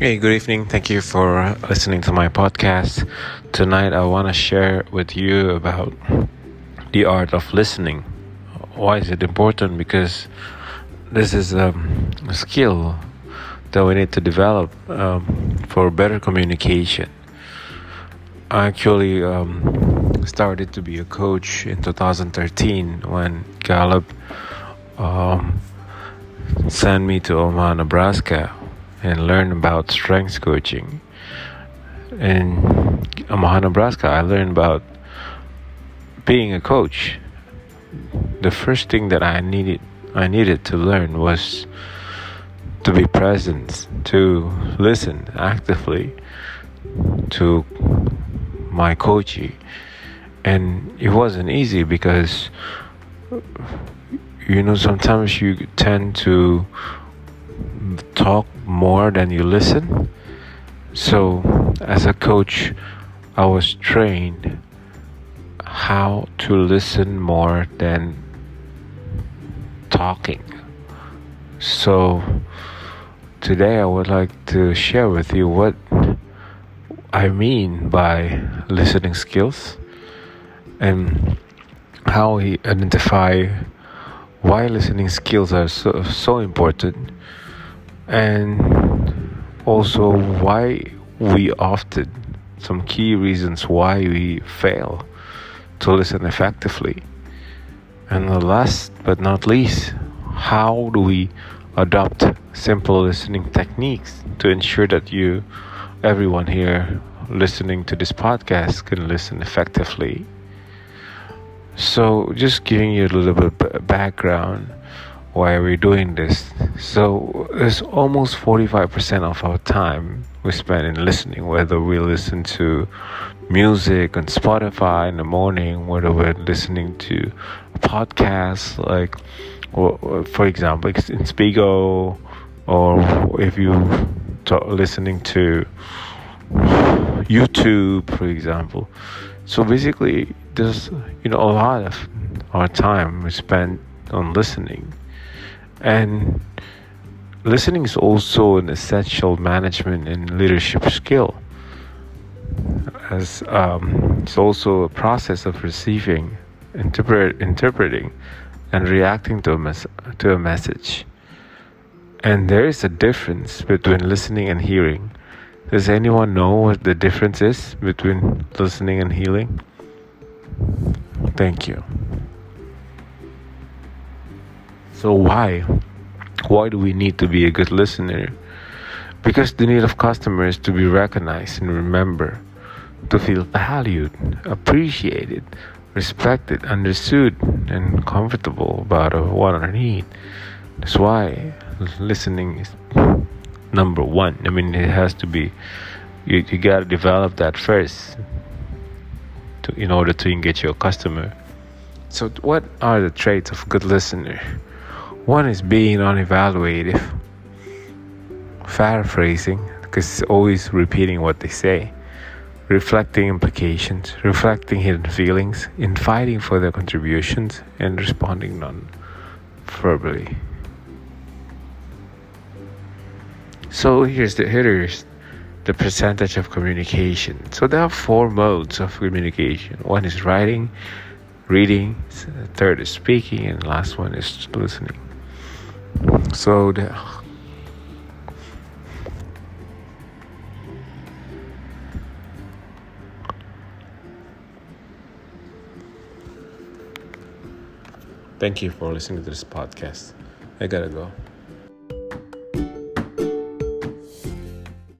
Hey, good evening. Thank you for listening to my podcast. Tonight, I want to share with you about the art of listening. Why is it important? Because this is um, a skill that we need to develop um, for better communication. I actually um, started to be a coach in 2013 when Gallup um, sent me to Omaha, Nebraska and learn about strength coaching. In Omaha, Nebraska, I learned about being a coach. The first thing that I needed I needed to learn was to be present, to listen actively to my coachee. And it wasn't easy because you know sometimes you tend to talk more than you listen. So, as a coach, I was trained how to listen more than talking. So, today I would like to share with you what I mean by listening skills and how we identify why listening skills are so, so important and also why we often some key reasons why we fail to listen effectively. And the last but not least how do we adopt simple listening techniques to ensure that you everyone here listening to this podcast can listen effectively? So just giving you a little bit background why are we doing this? So it's almost 45% of our time we spend in listening, whether we listen to music on Spotify in the morning, whether we're listening to podcasts like, for example, in Spiegel, or if you are listening to YouTube, for example. So basically, there's you know a lot of our time we spend on listening and listening is also an essential management and leadership skill, as um, it's also a process of receiving, interpret, interpreting, and reacting to a, mes- to a message. And there is a difference between listening and hearing. Does anyone know what the difference is between listening and hearing? Thank you. So why? Why do we need to be a good listener? Because the need of customers to be recognized and remember, to feel valued, appreciated, respected, understood, and comfortable about what I need. That's why listening is number one. I mean, it has to be. You, you gotta develop that first, to, in order to engage your customer. So, what are the traits of a good listener? One is being unevaluative, paraphrasing, because it's always repeating what they say, reflecting implications, reflecting hidden feelings, inviting for their contributions, and responding non verbally. So here's the here's the percentage of communication. So there are four modes of communication. One is writing, reading, third is speaking, and last one is listening. So the Thank you for listening to this podcast. I gotta go.